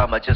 Tá, much.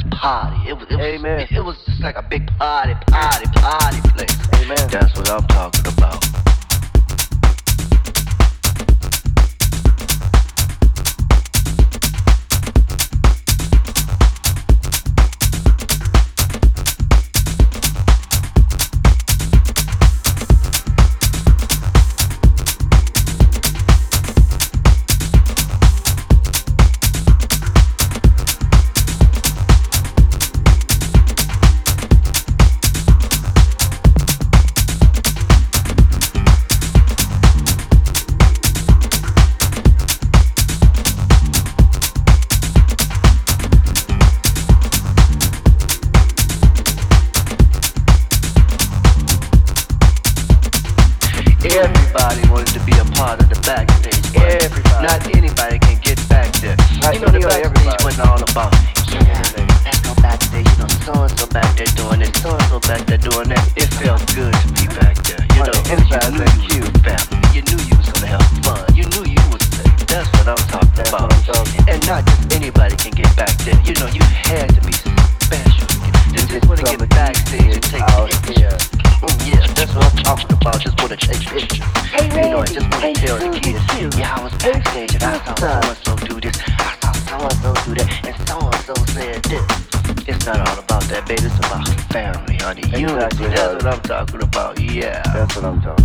you, know, that's what I'm talking about. Yeah. That's what I'm talking about.